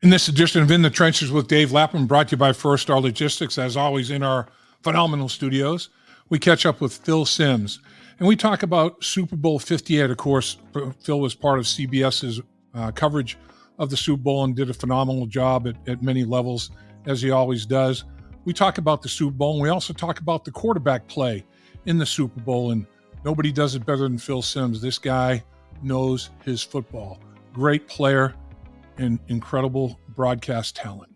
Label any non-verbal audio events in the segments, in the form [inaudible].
In this edition of In the Trenches with Dave Lapham, brought to you by First Star Logistics, as always in our phenomenal studios, we catch up with Phil Simms and we talk about Super Bowl 58. Of course, Phil was part of CBS's uh, coverage of the Super Bowl and did a phenomenal job at, at many levels, as he always does. We talk about the Super Bowl and we also talk about the quarterback play in the Super Bowl. And nobody does it better than Phil Simms. This guy knows his football. Great player and incredible broadcast talent.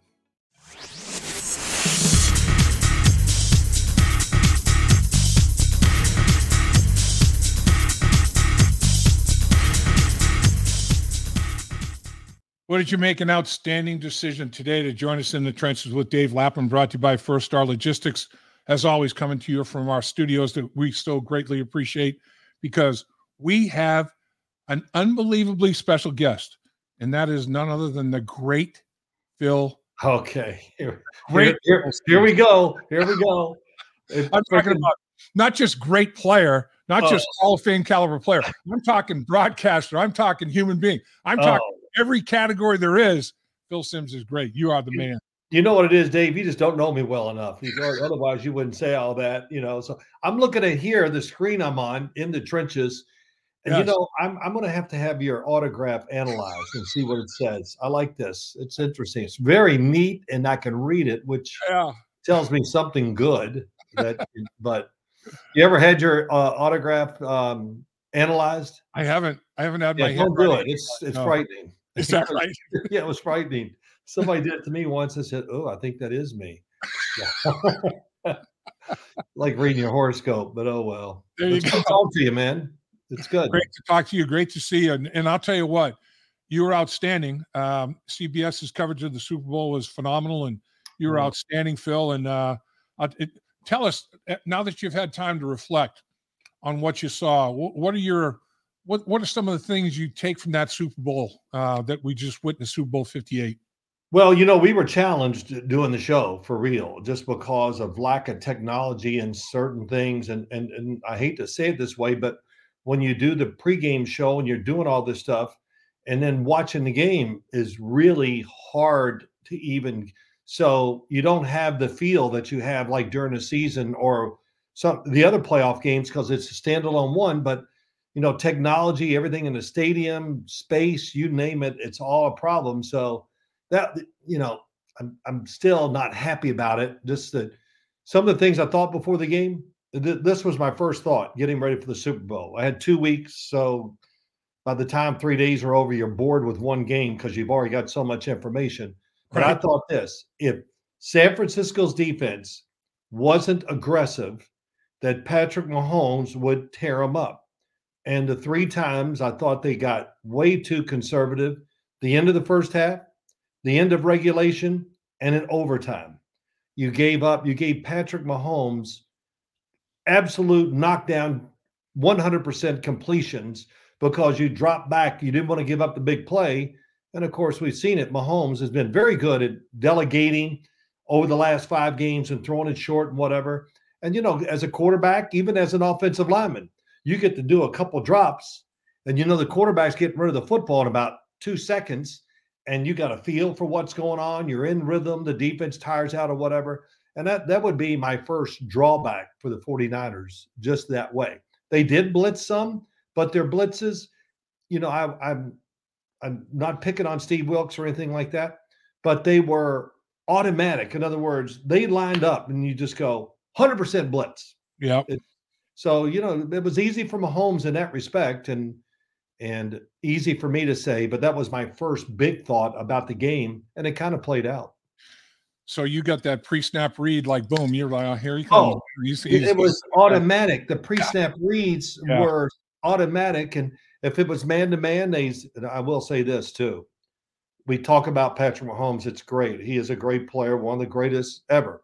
What did you make an outstanding decision today to join us in the trenches with Dave Lapham, brought to you by First Star Logistics? As always, coming to you from our studios that we so greatly appreciate because we have an unbelievably special guest and that is none other than the great Phil. Okay, here, great. Here, here, we go. Here we go. [laughs] I'm talking about not just great player, not oh. just Hall of Fame caliber player. I'm talking broadcaster. I'm talking human being. I'm oh. talking oh. every category there is. Phil Simms is great. You are the man. You know what it is, Dave. You just don't know me well enough. Otherwise, you wouldn't say all that. You know. So I'm looking at here the screen I'm on in the trenches yes. you know, I'm I'm gonna have to have your autograph analyzed and see what it says. I like this. It's interesting. It's very neat, and I can read it, which yeah. tells me something good. That, but you ever had your uh, autograph um, analyzed? I haven't. I haven't had yeah, my. Don't do it. It's it's no. frightening. Is that right? yeah, it was frightening. Somebody did it to me once. I said, "Oh, I think that is me." [laughs] like reading your horoscope, but oh well. There you go. Talk to you, man. It's good. Great to talk to you. Great to see you. And, and I'll tell you what, you were outstanding. Um, CBS's coverage of the Super Bowl was phenomenal, and you were outstanding, Phil. And uh, it, tell us eh, now that you've had time to reflect on what you saw. What, what, are your what What are some of the things you take from that Super Bowl uh, that we just witnessed, Super Bowl Fifty Eight? Well, you know, we were challenged doing the show for real, just because of lack of technology and certain things. And and and I hate to say it this way, but when you do the pregame show and you're doing all this stuff, and then watching the game is really hard to even. So you don't have the feel that you have like during the season or some the other playoff games because it's a standalone one. But you know, technology, everything in the stadium, space, you name it, it's all a problem. So that you know, I'm I'm still not happy about it. Just that some of the things I thought before the game this was my first thought getting ready for the Super Bowl. I had two weeks, so by the time three days are over, you're bored with one game because you've already got so much information. But right. I thought this: if San Francisco's defense wasn't aggressive, that Patrick Mahomes would tear them up. And the three times I thought they got way too conservative. The end of the first half, the end of regulation, and in overtime. You gave up. You gave Patrick Mahomes absolute knockdown, 100% completions because you drop back. You didn't want to give up the big play. And of course, we've seen it. Mahomes has been very good at delegating over the last five games and throwing it short and whatever. And, you know, as a quarterback, even as an offensive lineman, you get to do a couple drops and you know the quarterback's getting rid of the football in about two seconds and you got a feel for what's going on. You're in rhythm. The defense tires out or whatever. And that, that would be my first drawback for the 49ers, just that way. They did blitz some, but their blitzes, you know, I, I'm I'm not picking on Steve Wilks or anything like that, but they were automatic. In other words, they lined up and you just go 100% blitz. Yeah. So, you know, it was easy for Mahomes in that respect and and easy for me to say, but that was my first big thought about the game and it kind of played out. So you got that pre-snap read, like boom, you're like, oh, here he comes. Oh, he's, he's, it was [laughs] automatic. The pre-snap yeah. reads yeah. were automatic, and if it was man to man, they. I will say this too. We talk about Patrick Mahomes. It's great. He is a great player, one of the greatest ever.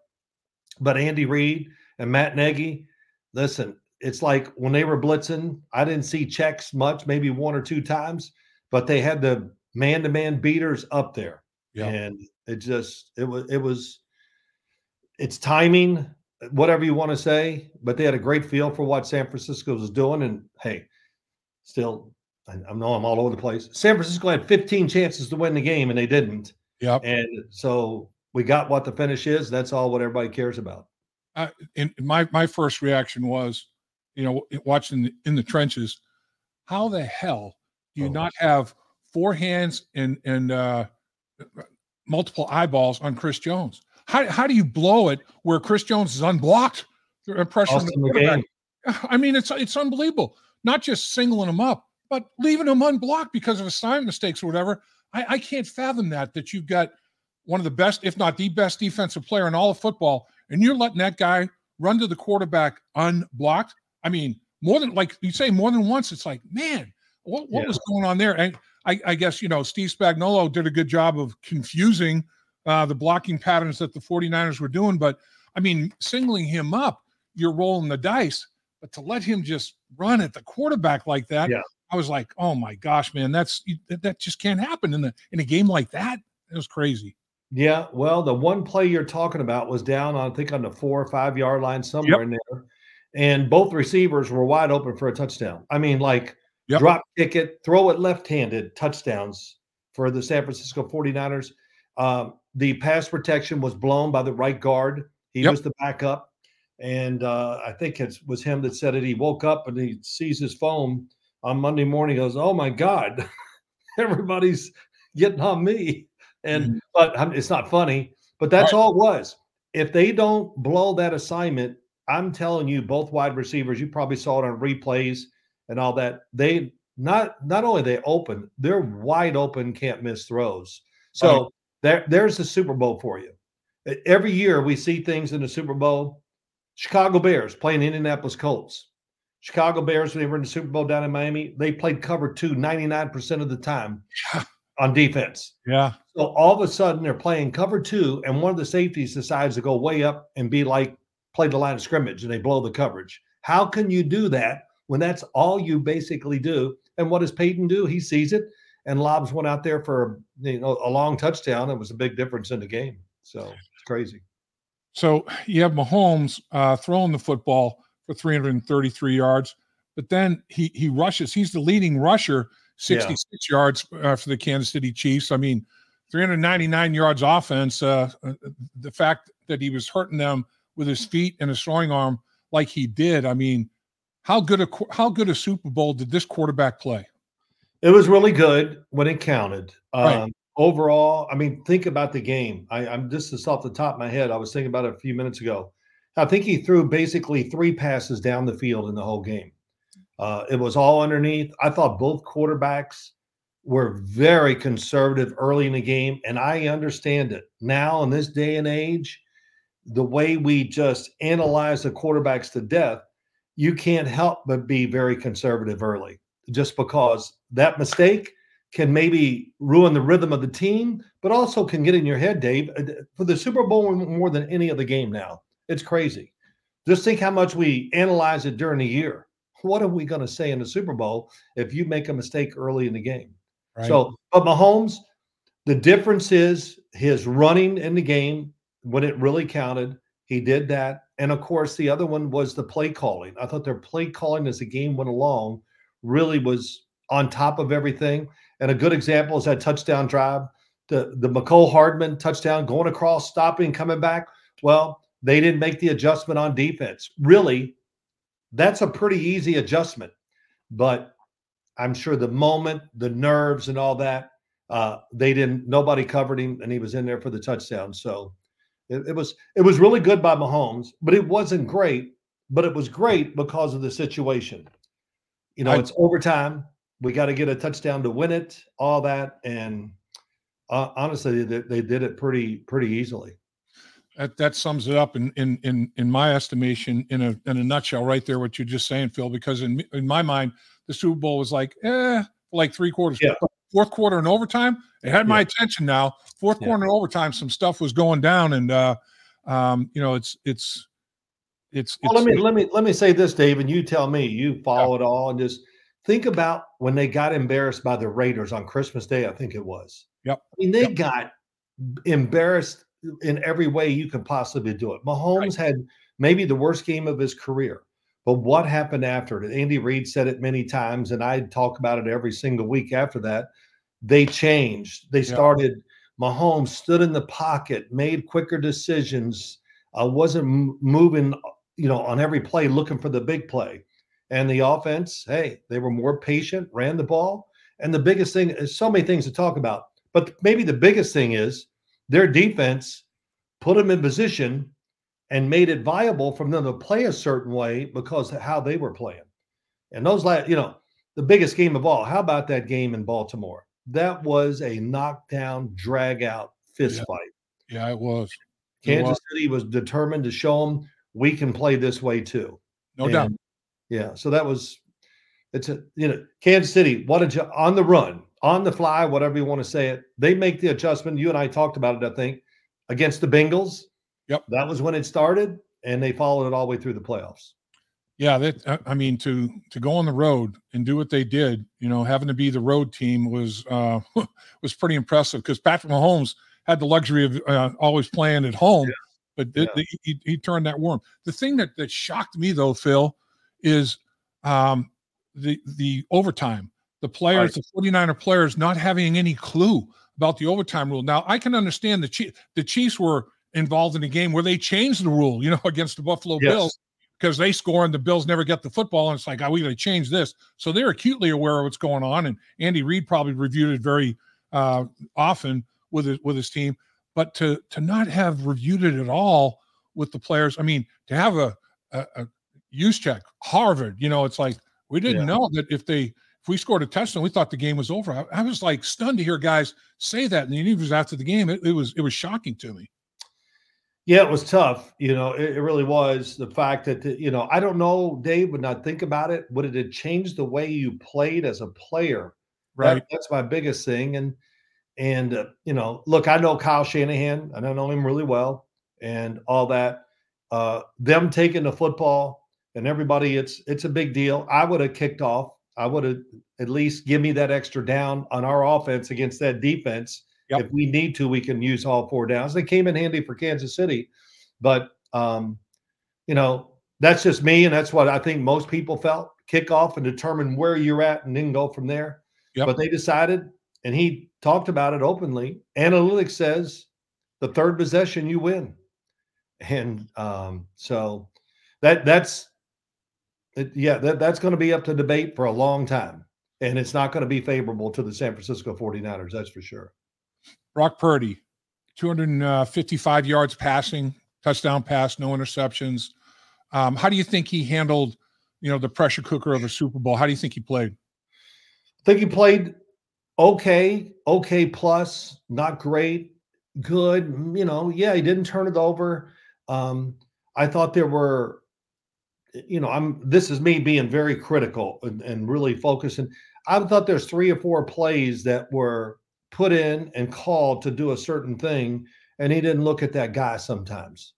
But Andy Reid and Matt Nagy, listen, it's like when they were blitzing, I didn't see checks much, maybe one or two times, but they had the man-to-man beaters up there. Yeah. And it just it was it was it's timing, whatever you want to say, but they had a great feel for what San Francisco was doing. And hey, still, I, I know I'm all over the place. San Francisco had 15 chances to win the game, and they didn't. Yep. And so we got what the finish is. That's all what everybody cares about. Uh, and my my first reaction was, you know, watching the, in the trenches, how the hell do you Oh. not have four hands and and uh, multiple eyeballs on Chris Jones? How how do you blow it where Chris Jones is unblocked? Pressuring Lost the the quarterback. game. [laughs] I mean, it's it's unbelievable. Not just singling him up, but leaving him unblocked because of assignment mistakes or whatever. I, I can't fathom that that you've got one of the best, if not the best, defensive player in all of football, and you're letting that guy run to the quarterback unblocked. I mean, more than like you say, more than once. It's like, man, what, what Yeah. was going on there? And I, I guess you know Steve Spagnuolo did a good job of confusing uh, the blocking patterns that the 49ers were doing. But I mean, singling him up, you're rolling the dice. But to let him just run at the quarterback like that, Yeah. I was like, oh my gosh, man, that's that, that just can't happen in the in a game like that. It was crazy. Yeah, well, the one play you're talking about was down on, I think, on the four or five yard line somewhere in there, and both receivers were wide open for a touchdown. I mean, like Yep. drop kick it, throw it left handed touchdowns for the San Francisco 49ers. Um, the pass protection was blown by the right guard. He Yep. was the backup. And uh, I think it was him that said it. He woke up and he sees his phone on Monday morning. He goes, Oh my God, [laughs] everybody's getting on me. And Mhm. but um, it's not funny, but that's all it was. If they don't blow that assignment, I'm telling you, both wide receivers, you probably saw it on replays and all that. They not not only they open, they're wide open, can't miss throws. So Right. there, there's the Super Bowl for you. Every year we see things in the Super Bowl. Chicago Bears playing Indianapolis Colts. Chicago Bears, when they were in the Super Bowl down in Miami, they played cover two 99% of the time on defense. Yeah. So all of a sudden they're playing cover two, and one of the safeties decides to go way up and be like play the line of scrimmage and they blow the coverage. How can you do that when that's all you basically do? And what does Peyton do? He sees it and lobs one out there for you know a long touchdown. It was a big difference in the game. So it's crazy. So you have Mahomes uh, throwing the football for 333 yards, but then he he rushes. He's the leading rusher, 66 yards uh, for the Kansas City Chiefs. I mean, 399 yards offense. Uh, uh, the fact that he was hurting them with his feet and his throwing arm like he did. I mean, how good a how good a Super Bowl did this quarterback play? It was really good when it counted. Right. Um, overall, I mean, think about the game. I, I'm just this off the top of my head. I was thinking about it a few minutes ago. I think he threw basically three passes down the field in the whole game. Uh, it was all underneath. I thought both quarterbacks were very conservative early in the game, and I understand it now in this day and age. The way we just analyze the quarterbacks to death, you can't help but be very conservative early, just because that mistake can maybe ruin the rhythm of the team, but also can get in your head, Dave. Uh, For the Super Bowl more than any other game now, it's crazy. Just think how much we analyze it during the year. What are we going to say in the Super Bowl if you make a mistake early in the game? So, but Mahomes, the difference is his running in the game when it really counted. He did that. And of course, the other one was the play calling. I thought their play calling as the game went along really was on top of everything. And a good example is that touchdown drive, the, the Mecole Hardman touchdown going across, stopping, coming back. Well, they didn't make the adjustment on defense. Really, that's a pretty easy adjustment. But I'm sure the moment, the nerves, and all that, uh, they didn't. Nobody covered him, and he was in there for the touchdown. So it, it was it was really good by Mahomes, but it wasn't great. But it was great because of the situation. You know, I- it's overtime. We got to get a touchdown to win it. All that, and uh, honestly, they, they did it pretty pretty easily. That that sums it up in in in in my estimation in a in a nutshell right there what you're just saying Phil because in in my mind the Super Bowl was like eh like three quarters Yeah. Fourth quarter and overtime it had my Yeah. attention now fourth Yeah. quarter and overtime some stuff was going down and uh um you know it's it's it's, Well, let me let me let me say this, Dave, and you tell me. You follow it all, and just think about when they got embarrassed by the Raiders on Christmas Day. I think it was. Yep. I mean, they Yep. got embarrassed in every way you could possibly do it. Mahomes had maybe the worst game of his career. But what happened after it? Andy Reid said it many times, and I talk about it every single week after that. They changed. They started Mahomes stood in the pocket, made quicker decisions, uh, wasn't moving, you know, on every play looking for the big play. And the offense, hey, they were more patient, ran the ball. And the biggest thing is so many things to talk about, but maybe the biggest thing is their defense put them in position and made it viable for them to play a certain way because of how they were playing. And those, last, you know, the biggest game of all. How about that game in Baltimore? That was a knockdown, drag out fist yeah. fight. Yeah, it was. Kansas was. City was determined to show them we can play this way too. No and, doubt. Yeah. So that was, it's a, you know, Kansas City, what did you, on the run, on the fly, whatever you want to say it, they make the adjustment. You and I talked about it, I think, against the Bengals. Yep. That was when it started, and they followed it all the way through the playoffs. Yeah, that I mean to to go on the road and do what they did, you know, having to be the road team was uh [laughs] was pretty impressive because Patrick Mahomes had the luxury of uh, always playing at home, yeah. but yeah. he, he turned that warm. The thing that that shocked me though, Phil, is um the the overtime. The players, right. the 49er players not having any clue about the overtime rule. Now, I can understand the Chiefs, the Chiefs were involved in a game where they changed the rule, you know, [laughs] against the Buffalo yes. Bills because they score and the Bills never get the football. And it's like, oh, we got to change this. So they're acutely aware of what's going on. And Andy Reid probably reviewed it very uh, often with his, with his team. But to to not have reviewed it at all with the players, I mean, to have a, a, a Juszczyk, Harvard, you know, it's like we didn't yeah. know that if they if we scored a touchdown, we thought the game was over. I, I, was like stunned to hear guys say that. And the interviews after the game, it, it was it was shocking to me. Yeah, it was tough. You know, it, it really was. The fact that, the, you know, I don't know, Dave, would not think about it. Would it have changed the way you played as a player? Right. That, that's my biggest thing. And, and, uh, you know, look, I know Kyle Shanahan, I don't know him really well and all that. Uh, them taking the football and everybody, it's, it's a big deal. I would have kicked off. I would have at least give me that extra down on our offense against that defense Yep. If we need to, we can use all four downs. They came in handy for Kansas City, but um, you know that's just me, and that's what I think most people felt. Kick off and determine where you're at, and then go from there. Yep. But they decided, and he talked about it openly. Analytics says the third possession you win, and um, so that that's yeah that, that's going to be up to debate for a long time and it's not going to be favorable to the san francisco 49ers that's for sure Brock Purdy, 255 yards passing, touchdown pass, no interceptions. Um, how do you think he handled, you know, the pressure cooker of a Super Bowl? How do you think he played? I think he played okay, okay plus, not great, good. You know, yeah, he didn't turn it over. Um, I thought there were, you know, I'm. This is me being very critical and, and really focusing. I thought there's three or four plays that were put in and called to do a certain thing and he didn't look at that guy sometimes.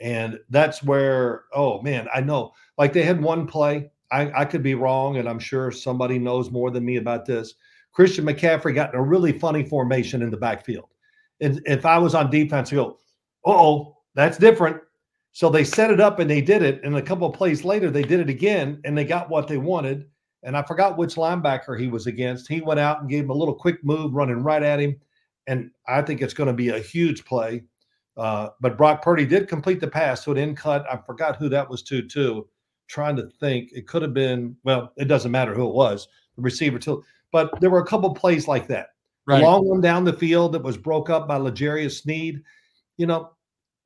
And that's where oh man i know like they had one play i, I could be wrong and i'm sure somebody knows more than me about this. Christian mccaffrey got in a really funny formation in the backfield. And if i was on defense I go oh that's different. So they set it up and they did it and a couple of plays later they did it again and they got what they wanted and I forgot which linebacker he was against. He went out and gave him a little quick move, running right at him, and I think it's going to be a huge play. Uh, but Brock Purdy did complete the pass, so it in cut. I forgot who that was to too. Trying to think, it could have been. Well, it doesn't matter who it was, the receiver too. But there were a couple plays like that. Right. The long one down the field that was broke up by L'Jarius Sneed. You know,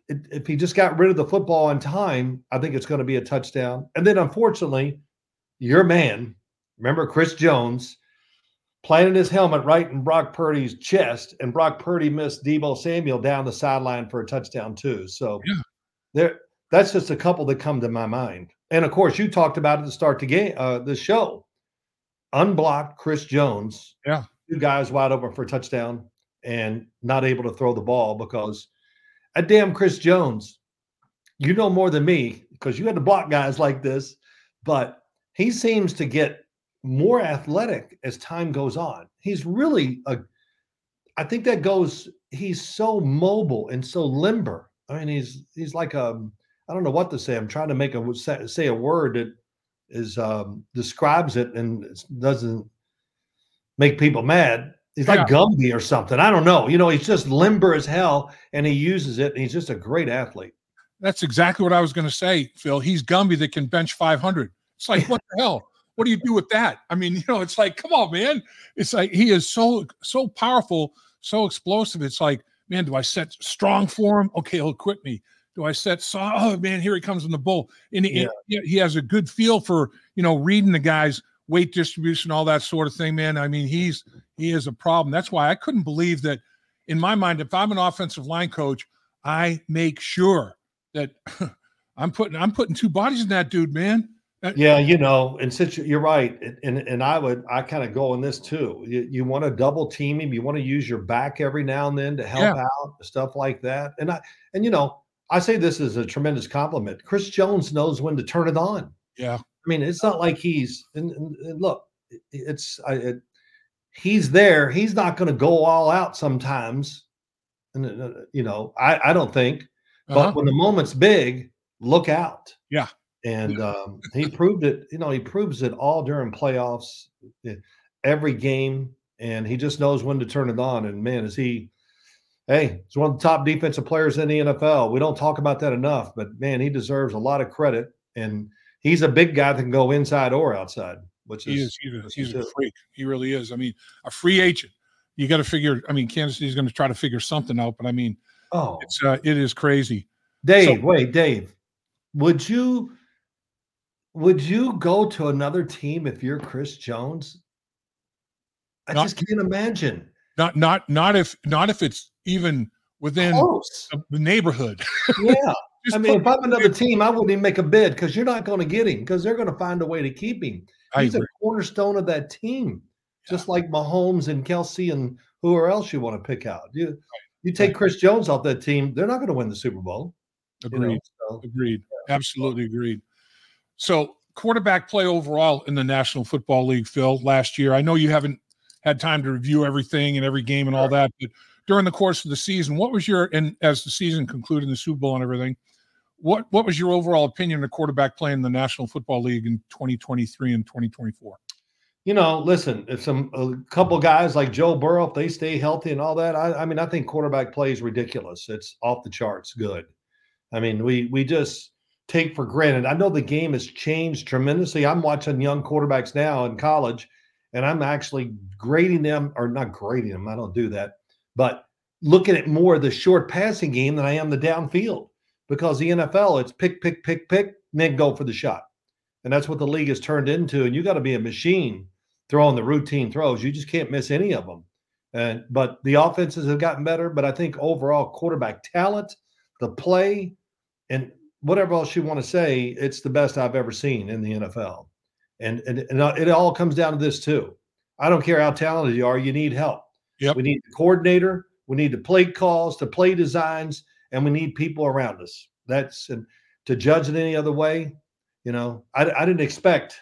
it, if he just got rid of the football on time, I think it's going to be a touchdown. And then, unfortunately, your man Remember Chris Jones planted his helmet right in Brock Purdy's chest, and Brock Purdy missed Deebo Samuel down the sideline for a touchdown too. So yeah. there, that's just a couple that come to my mind. And of course, you talked about it to start the game, uh, the show. Unblocked Chris Jones, yeah, two guys wide open for a touchdown, and not able to throw the ball because a damn Chris Jones. You know more than me because you had to block guys like this, but he seems to get more athletic as time goes on. He's really a I think that goes he's so mobile and so limber. I mean he's he's like a I don't know what to say. I'm trying to make a say a word that is um, describes it and doesn't make people mad. He's like Gumby or something. I don't know. You know, he's just limber as hell, and he uses it. And he's just a great athlete. That's exactly what I was going to say, Phil. He's Gumby that can bench 500. It's like, what the hell? What do you do with that? I mean, [laughs] you know, it's like, come on, man. It's like he is so so powerful, so explosive. It's like, man, do I set strong for him? Okay, he'll quit me. Do I set soft? Oh man, here he comes in the bull, and he, yeah. he has a good feel for you know reading the guys weight distribution, all that sort of thing, man. I mean, he's he is a problem. That's why I couldn't believe that. In my mind, if I'm an offensive line coach, I make sure that [laughs] I'm putting I'm putting two bodies in that dude, man. Yeah, you know, and since you're right, and and I would I kind of go in this too. You, you want to double team him, you want to use your back every now and then to help yeah. out stuff like that. And I and you know, I say this is a tremendous compliment. Chris Jones knows when to turn it on. Yeah, I mean, it's not like he's and, and look, it's I, it, he's there. He's not going to go all out sometimes, and uh, uh, you know, I I don't think. Uh-huh. But when the moment's big, look out. Yeah, and um, he proved it. You know, he proves it all during playoffs, eh, every game, and he just knows when to turn it on. And man, is he? Hey, he's one of the top defensive players in the NFL. We don't talk about that enough, but man, he deserves a lot of credit. And he's a big guy that can go inside or outside. Which he is, he's, a, he's a freak. He really is. I mean, a free agent. You got to figure. I mean, Kansas City's going to try to figure something out, but I mean, oh, it's uh, it is crazy. Dave, so, wait, Dave, would you would you go to another team if you're Chris Jones? I not, just can't imagine. Not not not if not if it's even within Close. the neighborhood. [laughs] Yeah. I mean, if I'm another team, I wouldn't even make a bid because you're not going to get him because they're going to find a way to keep him. He's a cornerstone of that team, yeah. just like Mahomes and Kelce and whoever else you want to pick out. You right. you take right. Chris Jones off that team, they're not going to win the Super Bowl. Agreed. You know, so, agreed. Yeah. Absolutely agreed. So quarterback play overall in the National Football League, Phil, last year. I know you haven't had time to review everything and every game and all that, but during the course of the season, what was your and as the season concluded in the Super Bowl and everything, what what was your overall opinion of quarterback play in the National Football League in 2023 and 2024? You know, listen, if some a couple guys like Joe Burrow, if they stay healthy and all that, I, I mean, I think quarterback play is ridiculous. It's off the charts good. I mean, we we just take for granted. I know the game has changed tremendously. I'm watching young quarterbacks now in college, and I'm actually grading them, or not grading them. I don't do that, but looking at more of the short passing game than I am the downfield because the NFL, it's pick, pick, pick, pick, then go for the shot. And that's what the league has turned into. And you got to be a machine throwing the routine throws. You just can't miss any of them. And but the offenses have gotten better. But I think overall quarterback talent, the play, and whatever else you want to say, it's the best I've ever seen in the NFL. And and, and it all comes down to this too. I don't care how talented you are, you need help. Yep. We need the coordinator, we need the play calls, the play designs, and we need people around us. That's and to judge it any other way, you know, I, I didn't expect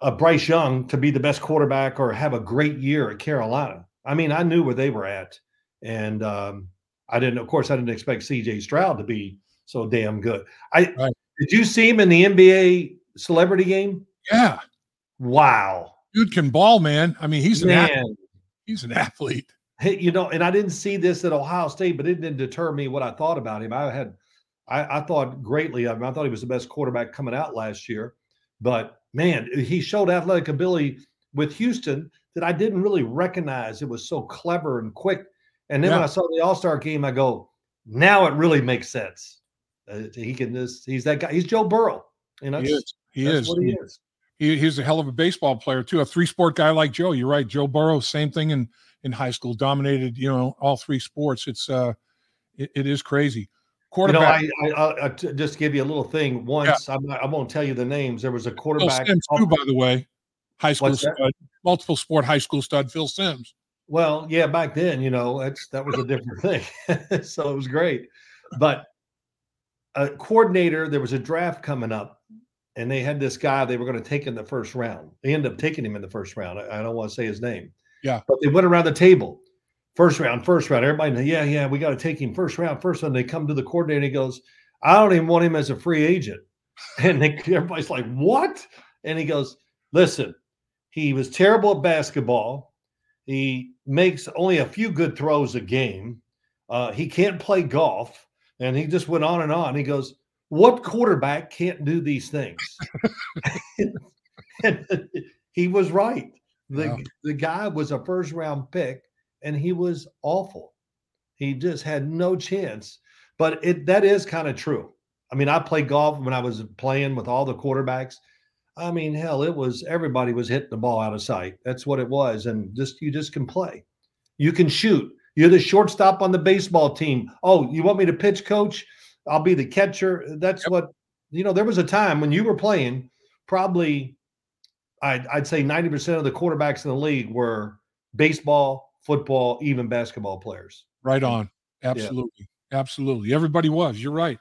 a Bryce Young to be the best quarterback or have a great year at Carolina. I mean, I knew where they were at, and um, I didn't. Of course, I didn't expect C.J. Stroud to be so damn good. I right. did you see him in the NBA celebrity game? Yeah. Wow. Dude can ball, man. I mean, he's an man. athlete. He's an athlete you know, and I didn't see this at Ohio State, but it didn't deter me what I thought about him. I had, I, I thought greatly of him. I thought he was the best quarterback coming out last year, but man, he showed athletic ability with Houston that I didn't really recognize. It was so clever and quick. And then yeah. when I saw the All Star game, I go, now it really makes sense. Uh, he can just, he's that guy. He's Joe Burrow. You know, he is. He is. What he, he is. He, he's a hell of a baseball player too. A three sport guy like Joe. You're right. Joe Burrow, same thing. And in high school, dominated, you know, all three sports. It's uh, it, it is crazy. Quarterback. You know, I, I, I just give you a little thing. Once yeah. I, I won't tell you the names. There was a quarterback. Phil Simms too, by the way, high school stud, multiple sport high school stud Phil Simms. Well, yeah, back then, you know, that's that was a different [laughs] thing. so it was great, but a coordinator. There was a draft coming up, and they had this guy they were going to take in the first round. They ended up taking him in the first round. I, I don't want to say his name. Yeah. But they went around the table. First round, first round. Everybody, yeah, yeah, we got to take him first round, first round. They come to the coordinator and he goes, I don't even want him as a free agent. [laughs] And they, everybody's like, what? And he goes, listen, he was terrible at basketball. He makes only a few good throws a game. Uh, he can't play golf. And he just went on and on. He goes, What quarterback can't do these things? and [laughs] [laughs] he was right. The, the guy was a first round pick and he was awful. He just had no chance. But it that is kind of true. I mean, I played golf when I was playing with all the quarterbacks. I mean, hell, it was everybody was hitting the ball out of sight. That's what it was. And just you just can play. You can shoot. You're the shortstop on the baseball team. Oh, you want me to pitch, coach? I'll be the catcher. That's yep. what you know. There was a time when you were playing, probably I'd, I'd say 90% of the quarterbacks in the league were baseball, football, even basketball players. Right on. Absolutely. Yeah. Absolutely. Everybody was. You're right.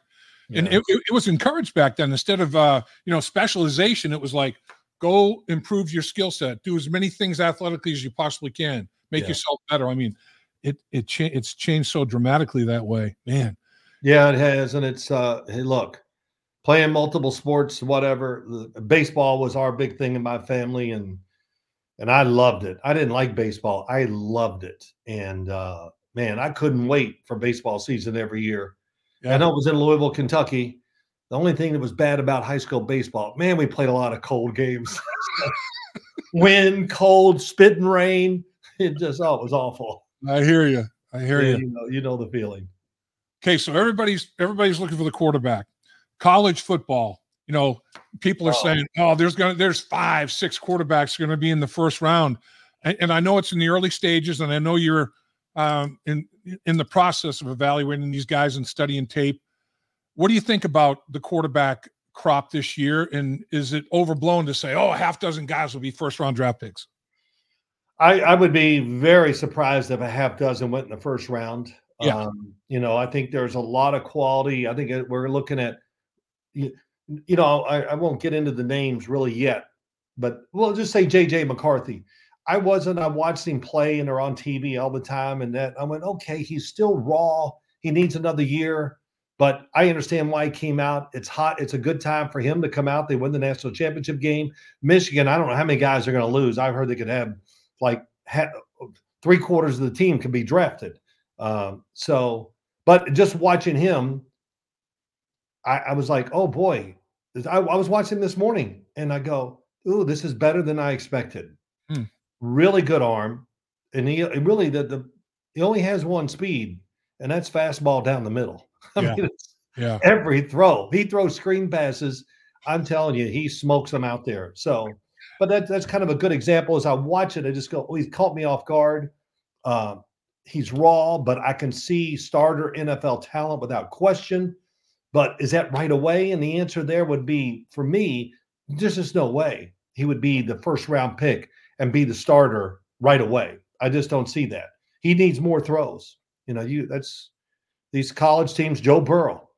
Yeah. And it, it, was encouraged back then. Instead of uh, you know, specialization, it was like go improve your skill set, do as many things athletically as you possibly can, make yeah. yourself better. I mean, it it cha- it's changed so dramatically that way, man. Yeah, it has, and it's uh, hey, look, playing multiple sports, whatever. Baseball was our big thing in my family, and and I loved it. I didn't like baseball. I loved it, and uh, man, I couldn't wait for baseball season every year. Yeah. I know it was in Louisville, Kentucky. The only thing that was bad about high school baseball, man, we played a lot of cold games. [laughs] Wind, cold, spit and rain. It just oh, it was awful. I hear you. I hear yeah, you. You know, you know the feeling. Okay, so everybody's everybody's looking for the quarterback. College football, you know, people are oh. saying, "Oh, there's gonna there's five, six quarterbacks going to be in the first round," and, and, I know it's in the early stages, and I know you're um, in in the process of evaluating these guys and studying tape. What do you think about the quarterback crop this year? And is it overblown to say, "Oh, a half dozen guys will be first round draft picks"? I, I would be very surprised if a half dozen went in the first round. Yeah. Um, you know, I think there's a lot of quality. I think we're looking at, you, you know, I, I won't get into the names really yet, but we'll just say JJ McCarthy. I wasn't, I watched him play and they're on TV all the time. And that I went, okay, he's still raw. He needs another year, but I understand why he came out. It's hot. It's a good time for him to come out. They win the national championship game. Michigan, I don't know how many guys are going to lose. I've heard they could have like ha- three quarters of the team can be drafted. Um, so, but just watching him, I, I was like, oh boy, I, I, was watching this morning and I go, ooh, this is better than I expected. Hmm. Really good arm. And he really, the, the, he only has one speed, and that's fastball down the middle. [laughs] I yeah. mean, yeah. every throw, he throws screen passes. I'm telling you, he smokes them out there. So, but that, that's kind of a good example. As I watch it, I just go, oh, he's caught me off guard. Uh, he's raw, but I can see starter NFL talent without question. But is that right away? And the answer there would be for me, there's just no way he would be the first round pick and be the starter right away. I just don't see that. He needs more throws. You know, you that's these college teams, Joe Burrow.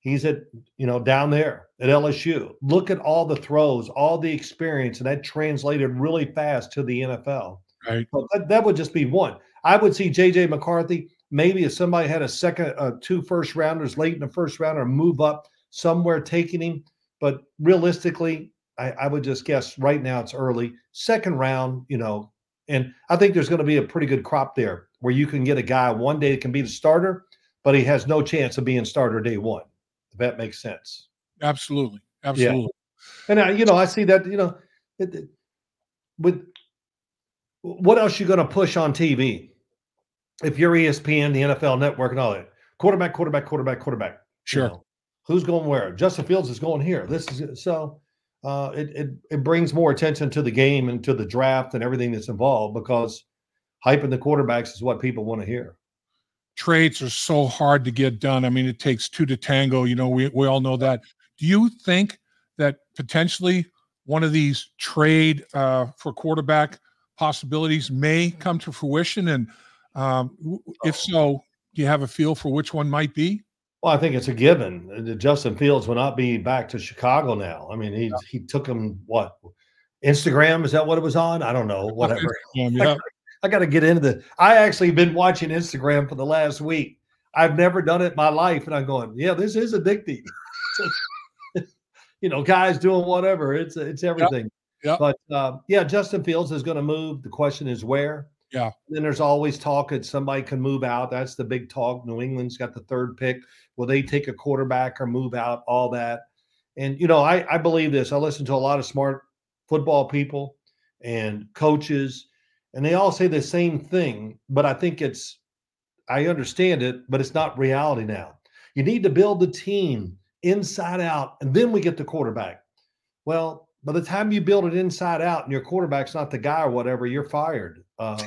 He's at, you know, down there at LSU. Look at all the throws, all the experience, and that translated really fast to the NFL. Right. that, that would just be one. I would see JJ McCarthy maybe if somebody had a second, uh, two first rounders late in the first round or move up somewhere taking him. But realistically, I, I would just guess right now it's early. Second round, you know, and I think there's going to be a pretty good crop there where you can get a guy one day that can be the starter, but he has no chance of being starter day one. That makes sense. Absolutely. Absolutely. Yeah. And I, you know, I see that, you know, it, it, with what else you going to push on TV? if you're ESPN, the NFL Network, and all that, quarterback, quarterback, quarterback, quarterback. Sure. You know, who's going where? Justin Fields is going here. This is so. Uh, it, it it brings more attention to the game and to the draft and everything that's involved because hyping the quarterbacks is what people want to hear. Trades are so hard to get done. I mean, it takes two to tango. You know, we we all know that. Do you think that potentially one of these trade uh, for quarterback possibilities may come to fruition and um, if oh. so, do you have a feel for which one might be? Well, I think it's a given. Uh, Justin Fields will not be back to Chicago now. I mean, he yeah. he took him what Instagram is that what it was on? I don't know. Whatever. yeah. I, got to get into the. I actually been watching Instagram for the last week. I've never done it in my life, and I'm going, yeah, this is addicting. [laughs] you know, guys doing whatever. It's it's everything. Yeah. But uh, yeah, Justin Fields is going to move. The question is where. Yeah. And then there's always talk that somebody can move out. That's the big talk. New England's got the third pick. Will they take a quarterback or move out? All that. And you know, I, I believe this. I listen to a lot of smart football people and coaches, and they all say the same thing, but I think it's I understand it, but it's not reality now. You need to build the team inside out, and then we get the quarterback. Well, by the time you build it inside out and your quarterback's not the guy or whatever, you're fired. Uh,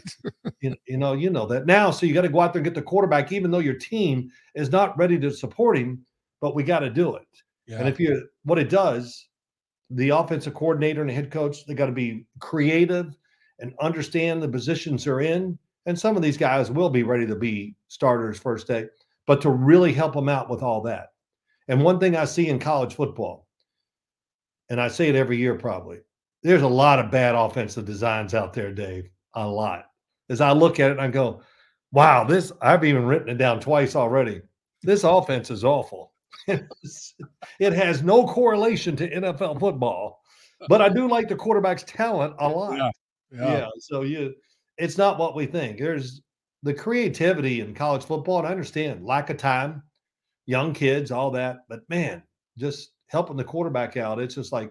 [laughs] you, you know, you know that now. So you got to go out there and get the quarterback, even though your team is not ready to support him. But we got to do it. Yeah. And if you, what it does, the offensive coordinator and the head coach, they got to be creative and understand the positions they're in. And some of these guys will be ready to be starters first day, but to really help them out with all that. And one thing I see in college football, and I say it every year probably, there's a lot of bad offensive designs out there, Dave. A lot. As I look at it, I go, wow, this, I've even written it down twice already. This offense is awful. [laughs] it has no correlation to NFL football, but I do like the quarterback's talent a lot. Yeah. Yeah. Yeah. So you, it's not what we think. There's the creativity in college football, and I understand lack of time, young kids, all that. But man, just helping the quarterback out, it's just like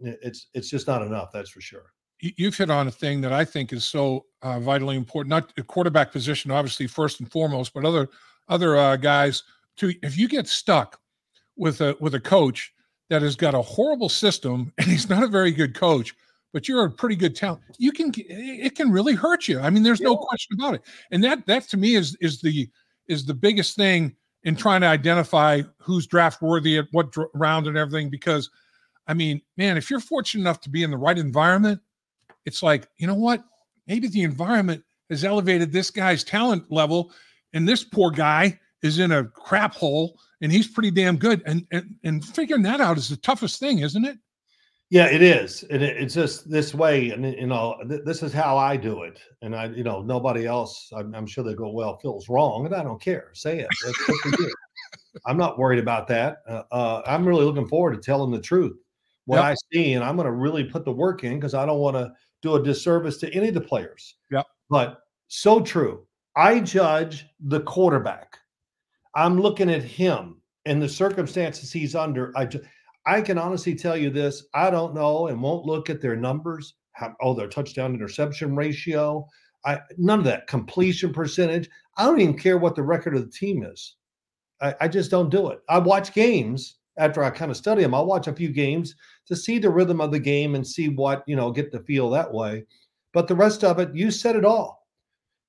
it's it's just not enough. That's for sure. You- You've hit on a thing that I think is so uh, vitally important. Not the quarterback position, obviously first and foremost, but other other uh, guys too. If you get stuck with a with a coach that has got a horrible system [laughs] and he's not a very good coach, but you're a pretty good talent, you can it can really hurt you. I mean, there's no question about it. And that that to me is is the is the biggest thing in trying to identify who's draft worthy at what dr- round and everything. Because, I mean, man, if you're fortunate enough to be in the right environment, it's like you know what? Maybe the environment has elevated this guy's talent level, and this poor guy is in a crap hole, and he's pretty damn good. And and and figuring that out is the toughest thing, isn't it? Yeah, it is, and it, it's just this way, and you know, th- this is how I do it, and I, you know, nobody else. I'm, I'm sure they go, "Well, Phil's wrong," and I don't care. Say it. That's what we do. [laughs] I'm not worried about that. Uh, uh, I'm really looking forward to telling the truth, what Yep. I see, and I'm going to really put the work in because I don't want to do a disservice to any of the players. Yep. But so true. I judge the quarterback. I'm looking at him and the circumstances he's under. I ju- I can honestly tell you this: I don't know and won't look at their numbers. How, oh, their touchdown interception ratio. I none of that completion percentage. I don't even care what the record of the team is. I, I just don't do it. I watch games after I kind of study them. I'll watch a few games to see the rhythm of the game and see what you know, get the feel that way. But the rest of it, you said it all.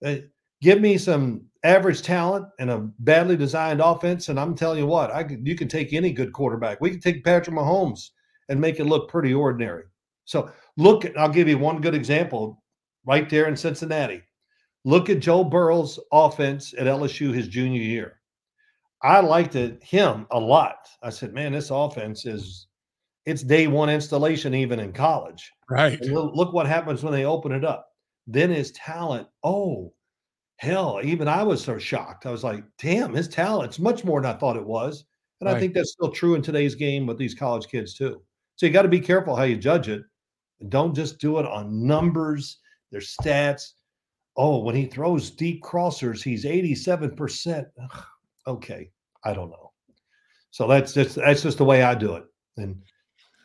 Uh, Give me some average talent and a badly designed offense, and I'm telling you what, I could, you can take any good quarterback. We can take Patrick Mahomes and make it look pretty ordinary. So look, I'll give you one good example right there in Cincinnati. Look at Joe Burrow's offense at LSU his junior year. I liked it, him a lot. I said, man, this offense is it's day one installation even in college. Right. And look what happens when they open it up. Then his talent, oh, hell, even I was so shocked. I was like, damn, his talent's much more than I thought it was. And I think that's still true in today's game with these college kids too. So you got to be careful how you judge it. And don't just do it on numbers, their stats. Oh, when he throws deep crossers, he's 87%. Ugh, Okay, I don't know. So that's just that's just the way I do it. And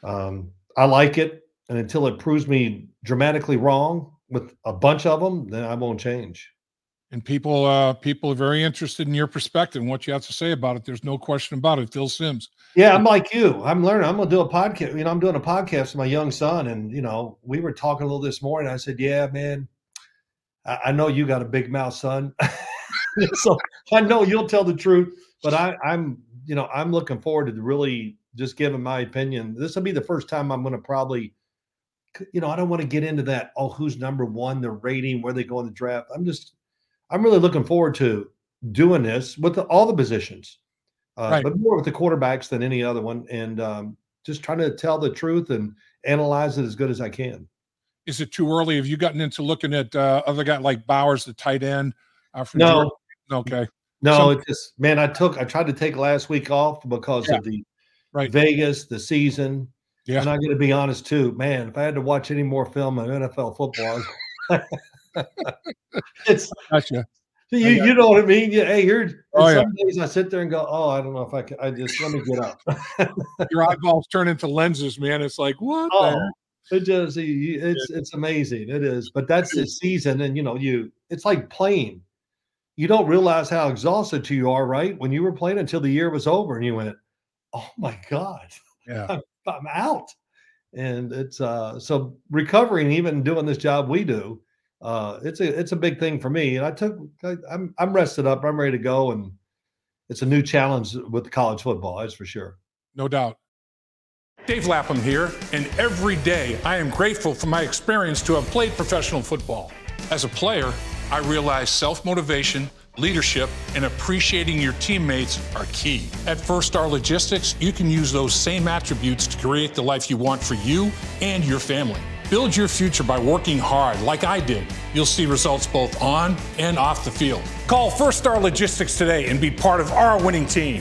um, I like it. And until it proves me dramatically wrong with a bunch of them, then I won't change. And people uh people are very interested in your perspective and what you have to say about it. There's no question about it. Phil Simms. Yeah, I'm like you. I'm learning. I'm gonna do a podcast. You know, I'm doing a podcast with my young son, and you know, we were talking a little this morning. I said, "Yeah, man, I, I know you got a big mouth, son. [laughs] so I know you'll tell the truth. But I, I'm, you know, I'm looking forward to really just giving my opinion. This will be the first time I'm going to probably, you know, I don't want to get into that. Oh, who's number one? The rating, where they go in the draft. I'm just, I'm really looking forward to doing this with the, all the positions, uh, Right. but more with the quarterbacks than any other one, and um, just trying to tell the truth and analyze it as good as I can. Is it too early? Have you gotten into looking at uh, other guy like Bowers, the tight end? Uh, No, Georgia? Okay. no, So- it's just man. I took, I tried to take last week off because Yeah. of the Right. Vegas, the season. Yeah. And I'm going to be honest too, man. If I had to watch any more film of NFL football, [laughs] it's Gotcha. you, you know what I mean. Yeah, hey, here's Oh, yeah. days I sit there and go, oh, I don't know if I can. I just let me get up. [laughs] Your eyeballs turn into lenses, man. It's like what? Oh, it you- it's it's amazing. It is, but that's the season, and you know, you it's like playing. You don't realize how exhausted you are, right? When you were playing until the year was over, and you went, "Oh my god, Yeah. I'm out." And it's uh so recovering, even doing this job we do, uh, it's a it's a big thing for me. And I took I, I'm I'm rested up, I'm ready to go, and it's a new challenge with college football, that's for sure. No doubt. Dave Lapham here, and every day I am grateful for my experience to have played professional football. As a player, I realize self motivation, leadership, and appreciating your teammates are key. At First Star Logistics, you can use those same attributes to create the life you want for you and your family. Build your future by working hard like I did. You'll see results both on and off the field. Call First Star Logistics today and be part of our winning team.